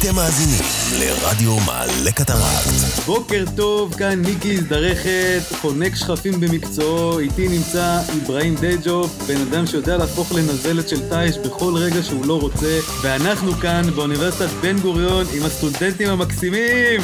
אתם מאזינים לרדיו מעלה קטרקט. בוקר טוב, כאן מיקי הזדרכת, חונק שכפים במקצועו, איתי נמצא אברהים דייג'וב, בן אדם שיודע להפוך לנזלת של טייש בכל רגע שהוא לא רוצה, ואנחנו כאן באוניברסיטת בן גוריון עם הסטודנטים המקסימים!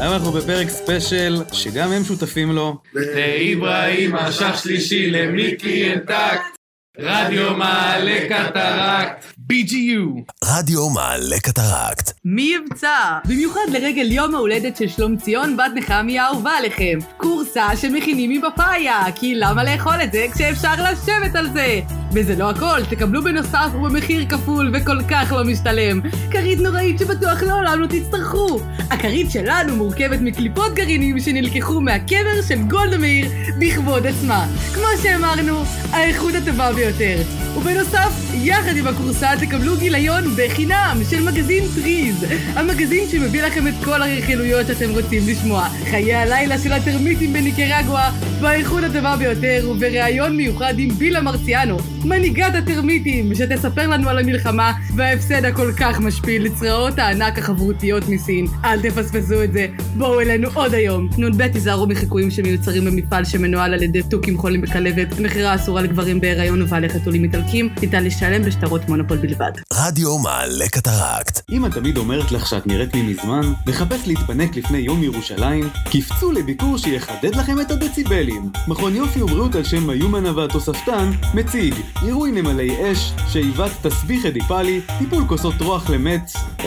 היום אנחנו בפרק ספיישל, שגם הם שותפים לו. לאיברהים אשך שלישי למיקי אנטקט, רדיו מעלה קטרקט, BGU. רדיו מעלה קטרקט. מי יבצע? במיוחד לרגל יום ההולדת של שלום ציון, בת נחמיה האהובה עליכם. קורסה שמכינים מפפאיה, כי למה לאכול את זה כשאפשר לשבת על זה? וזה לא הכל, תקבלו בנוסף ובמחיר כפול וכל כך לא משתלם. כרית נוראית שבטוח לעולם לא תצטרכו. הכרית שלנו מורכבת מקליפות גרעינים שנלקחו מהקבר של גולדה מאיר בכבוד עצמה. כמו שאמרנו, האיכות הטובה ביותר. ובנוסף, יחד עם הכורסה תקבלו גיליון בחינם של מגזין טריז. המגזין שמביא לכם את כל הרכילויות שאתם רוצים לשמוע. חיי הלילה של הטרמיטים בניקרגואה, באיכות הטובה ביותר, ובריאיון מיוחד עם בילה מרציאנו, מנהיגת הטרמיטים, שתספר לנו על המלחמה וההפסד הכל כך משפיל לצרעות הענק החברותיות מסין. אל תפספסו את זה, בואו אלינו עוד היום. נ"ב תיזהרו מחיקויים שמיוצרים במפעל שמנוהל על ידי תוכים חולים בכלבת, מכירה אסורה לגברים בהיריון ובעלי חתולים איטלקים, ניתן לשלם בשטרות מונופול בלבד. רדיו מעלה קטרקט. אמא תמיד אומרת לך שאת נראית לי מזמן, מחפש להתפנק לפני יום ירושלים? קפצו לביקור שיחדד לכם את הדציבלים. מכון יופי ובריאות על שם היומנה והתוספתן מציג עירוי נמלי אש, שאיבת תסביך אדיפלי, טיפול כוסות רוח למת, 10%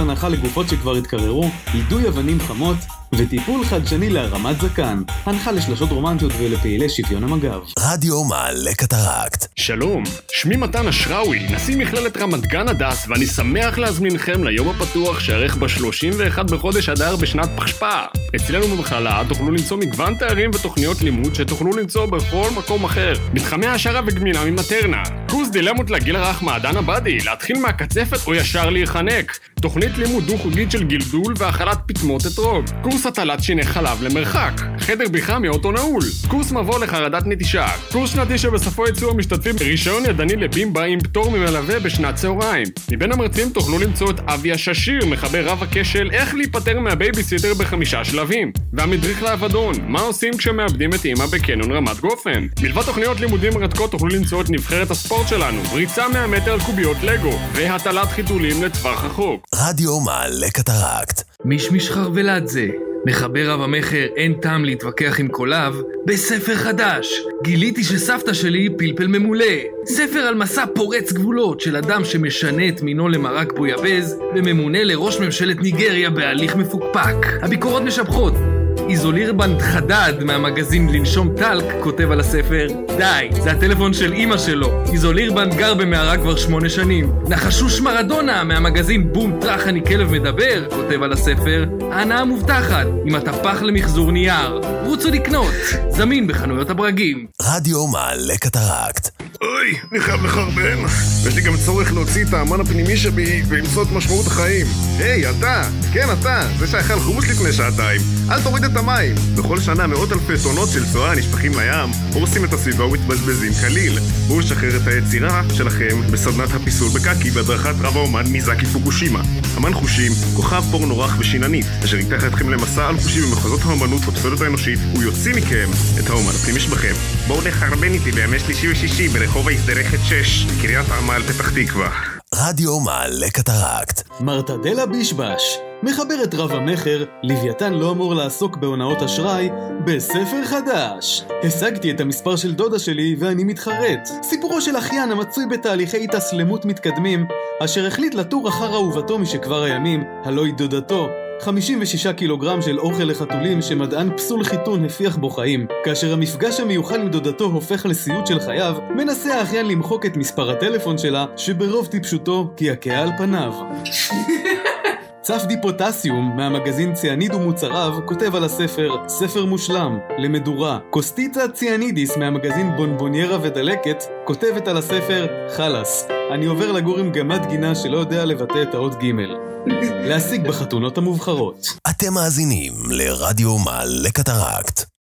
הנחה לגופות שכבר התקררו, יידוי אבנים חמות, וטיפול חדשני להרמת זקן, הנחה לשלושות רומנטיות ולפעילי שוויון המג"ב. רדיו מעלה קטרקט. שלום, שמי מתן אשראוי, נשיא מכללת רמת גן הדס, ואני שמח להזמינכם ליום הפתוח שערך ב-31 בחודש אדר בשנת פחשפא. אצלנו במכללה תוכלו למצוא מגוון תארים ותוכניות לימוד שתוכלו למצוא בכל מקום אחר. מתחמי העשרה וגמילה ממטרנה. קורס דילמות לגיל הרך מעדן עבדי, להתחיל מהקצפת או ישר להיחנק. תוכנית לימוד דו-חוגית של גידול והאכלת פטמות אתרוג. קורס הטלת שיני חלב למרחק. חדר בריחה מאוטו נעול. קורס מבוא לחרדת נטישה. קורס שנתי שבסופו יצאו המשתתפים ברישיון ידני לבימבה עם פטור ממלווה בשנת צהריים. מבין המרצים תוכלו למצוא את אבי הששיר, מחבר רב המכר איך להיפטר מהבייביסיטר בחמישה שלבים. והמדריך לאבדון, מה עושים כשמאבדים את אימא בקניון רמת גופן. מלבד תוכניות לימודים מרתקות תוכלו למצוא את נבחרת הספורט שלנו, ריצה 100 מטר על קוביות לגו, והטלת חיתולים לטווח רחוק. רדיו מעלה קטרקט. מישמיש חרבלדזה. מחבר רב המכר אין טעם להתווכח עם קוליו, בספר חדש. גיליתי שסבתא שלי פלפל ממולא. ספר על מסע פורץ גבולות של אדם שמשנה את מינו למרק בויאבז, וממונה לראש ממשלת ניגריה בהליך מפוקפק. הביקורות משבחות. איזולירבנד חדד מהמגזין לנשום טלק כותב על הספר די, זה הטלפון של אימא שלו. איזולירבנד גר במערה כבר שמונה שנים. נחשוש מרדונה מהמגזין בום טראח אני כלב מדבר כותב על הספר ההנאה מובטחת עם הטפח למחזור נייר. רוצו לקנות, זמין בחנויות הברגים. רדיו מעלה קטרקט. אוי, אני חייב לחרבן. יש לי גם צורך להוציא את האמן הפנימי שבי ולמצוא את משמעות החיים. היי, אתה! כן, אתה! זה שאכל חומוס לפני שעתיים. אל תוריד את המים. בכל שנה מאות אלפי טונות של צואה נשפכים לים, הורסים את הסביבה ומתבזבזים כליל. בואו נשחרר את היצירה שלכם בסדנת הפיסול בקקי בהדרכת רב האומן מיזקי פוקושימה. אמן חושים, כוכב פורנו רך ושיננית, אשר ייקח אתכם למסע על חושים במחוזות האומנות והפסולת האנושית, הוא יוציא מכם את האומן הפנימי שבכם. בואו לחרבן איתי בימי שלישי ושישי ברחוב ההזדרכת 6, קריית עמל, פתח תקווה. רדיו מעלה קטרקט. מרתדלה בישבש, מחברת רב המכר, לוויתן לא אמור לעסוק בהונאות אשראי, בספר חדש. השגתי את המספר של דודה שלי ואני מתחרט. סיפורו של אחיין המצוי בתהליכי התאסלמות מתקדמים, אשר החליט לתור אחר אהובתו משכבר הימים, הלא היא דודתו. 56 קילוגרם של אוכל לחתולים שמדען פסול חיתון הפיח בו חיים. כאשר המפגש המיוחל עם דודתו הופך לסיוט של חייו, מנסה האחיין למחוק את מספר הטלפון שלה, שברוב טיפשותו קעקע על פניו. צף דיפוטסיום מהמגזין ציאניד ומוצריו כותב על הספר ספר מושלם, למדורה. קוסטיצה ציאנידיס מהמגזין בונבוניירה ודלקת כותבת על הספר חלאס. אני עובר לגור עם גמד גינה שלא יודע לבטא את האות ג'. להשיג בחתונות המובחרות. אתם מאזינים לרדיו מעלה קטרקט.